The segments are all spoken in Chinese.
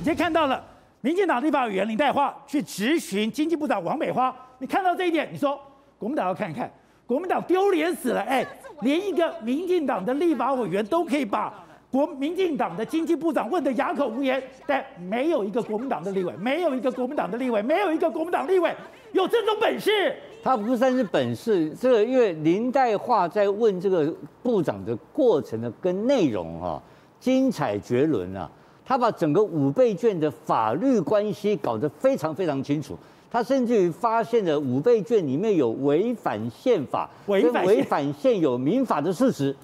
你先看到了民进党立法委员林岱樺去质询经济部长王美花，你看到这一点，你说国民党要看一看，国民党丢脸死了，哎，连一个民进党的立法委员都可以把国民进党的经济部长问得哑口无言，但没有一个国民党的立委，没有一个国民党的立委，没有一个国民党立委有这种本事。他不算是本事，这个因为林岱樺在问这个部长的过程的跟内容哈，精彩绝伦啊。他把整个五倍券的法律关系搞得非常非常清楚，他甚至于发现了五倍券里面有违反宪法、违反违反现有民法的事实，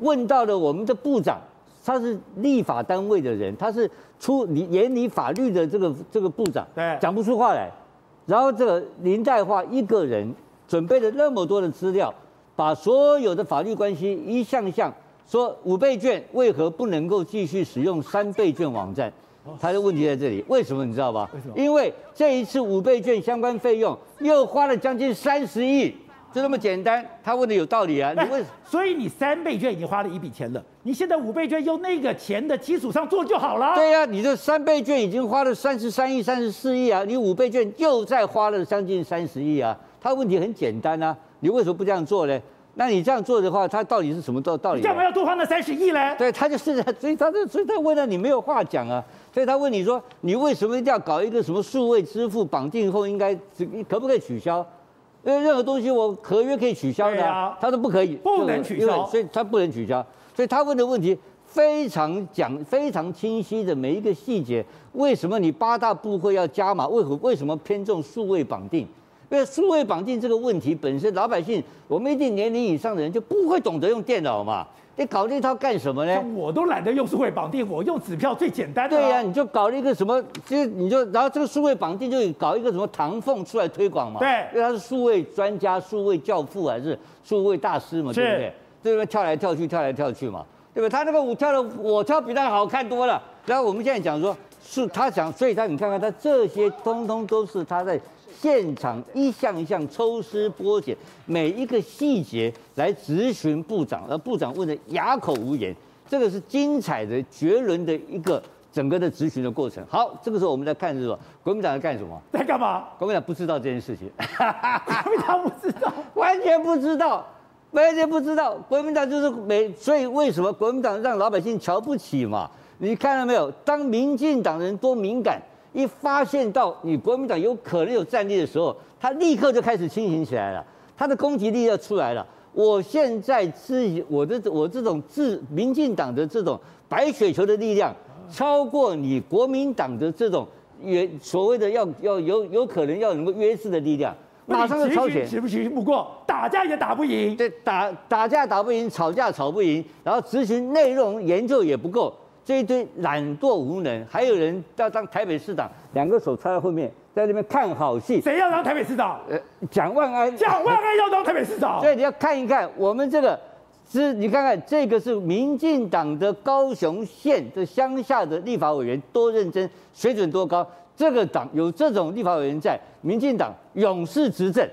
问到了我们的部长，他是立法单位的人，他是出理研拟法律的这个这个部长，对，讲不出话来，然后这个林黛华一个人准备了那么多的资料，把所有的法律关系一项项。说五倍券为何不能够继续使用三倍券网站？他的问题在这里，为什么你知道吧？为什么？因为这一次五倍券相关费用又花了将近三十亿，就这么简单。他问的有道理啊，你为所以你三倍券已经花了一笔钱了，你现在五倍券用那个钱的基础上做就好了。对呀、啊，你这三倍券已经花了三十三亿、三十四亿啊，你五倍券又再花了将近三十亿啊。他问题很简单啊，你为什么不这样做呢？那你这样做的话，他到底是什么道道理？干嘛要多花那三十亿嘞？对，他就是在，所以他就所以他问了你没有话讲啊，所以他问你说，你为什么一定要搞一个什么数位支付绑定后应该可不可以取消？因为任何东西我合约可以取消的，啊，他说不可以，不能取消，所以他不能取消。所以他问的问题非常讲非常清晰的每一个细节，为什么你八大部会要加码？为何为什么偏重数位绑定？因为数位绑定这个问题本身，老百姓我们一定年龄以上的人就不会懂得用电脑嘛？你搞这套干什么呢？我都懒得用数位绑定，我用纸票最简单的。对呀、啊，你就搞了一个什么，其实你就然后这个数位绑定就搞一个什么唐凤出来推广嘛？对，因为他是数位专家、数位教父还是数位大师嘛？对不对？对不对？跳来跳去，跳来跳去嘛？对不对？他那个舞跳的，我跳比他好看多了。然后我们现在讲说，是他想，所以他你看看他这些通通都是他在。现场一项一项抽丝剥茧，每一个细节来质询部长，而部长问的哑口无言，这个是精彩的绝伦的一个整个的质询的过程。好，这个时候我们在看是什么？国民党在干什么？在干嘛？国民党不知道这件事情，国民党不知道，完全不知道，完全不知道。国民党就是没，所以为什么国民党让老百姓瞧不起嘛？你看到没有？当民进党人多敏感。一发现到你国民党有可能有战力的时候，他立刻就开始清醒起来了，他的攻击力要出来了。我现在自己我的我这种自民进党的这种白雪球的力量，超过你国民党的这种约所谓的要要有有可能要能够约制的力量，马上就超前。质询不过，打架也打不赢。对，打打架打不赢，吵架吵不赢，然后执行内容研究也不够。这一堆懒惰无能，还有人要当台北市长，两个手插在后面，在那边看好戏。谁要当台北市长？呃，蒋万安。蒋万安要当台北市长。所以你要看一看我们这个，是，你看看这个是民进党的高雄县的乡下的立法委员多认真，水准多高。这个党有这种立法委员在，民进党永世执政。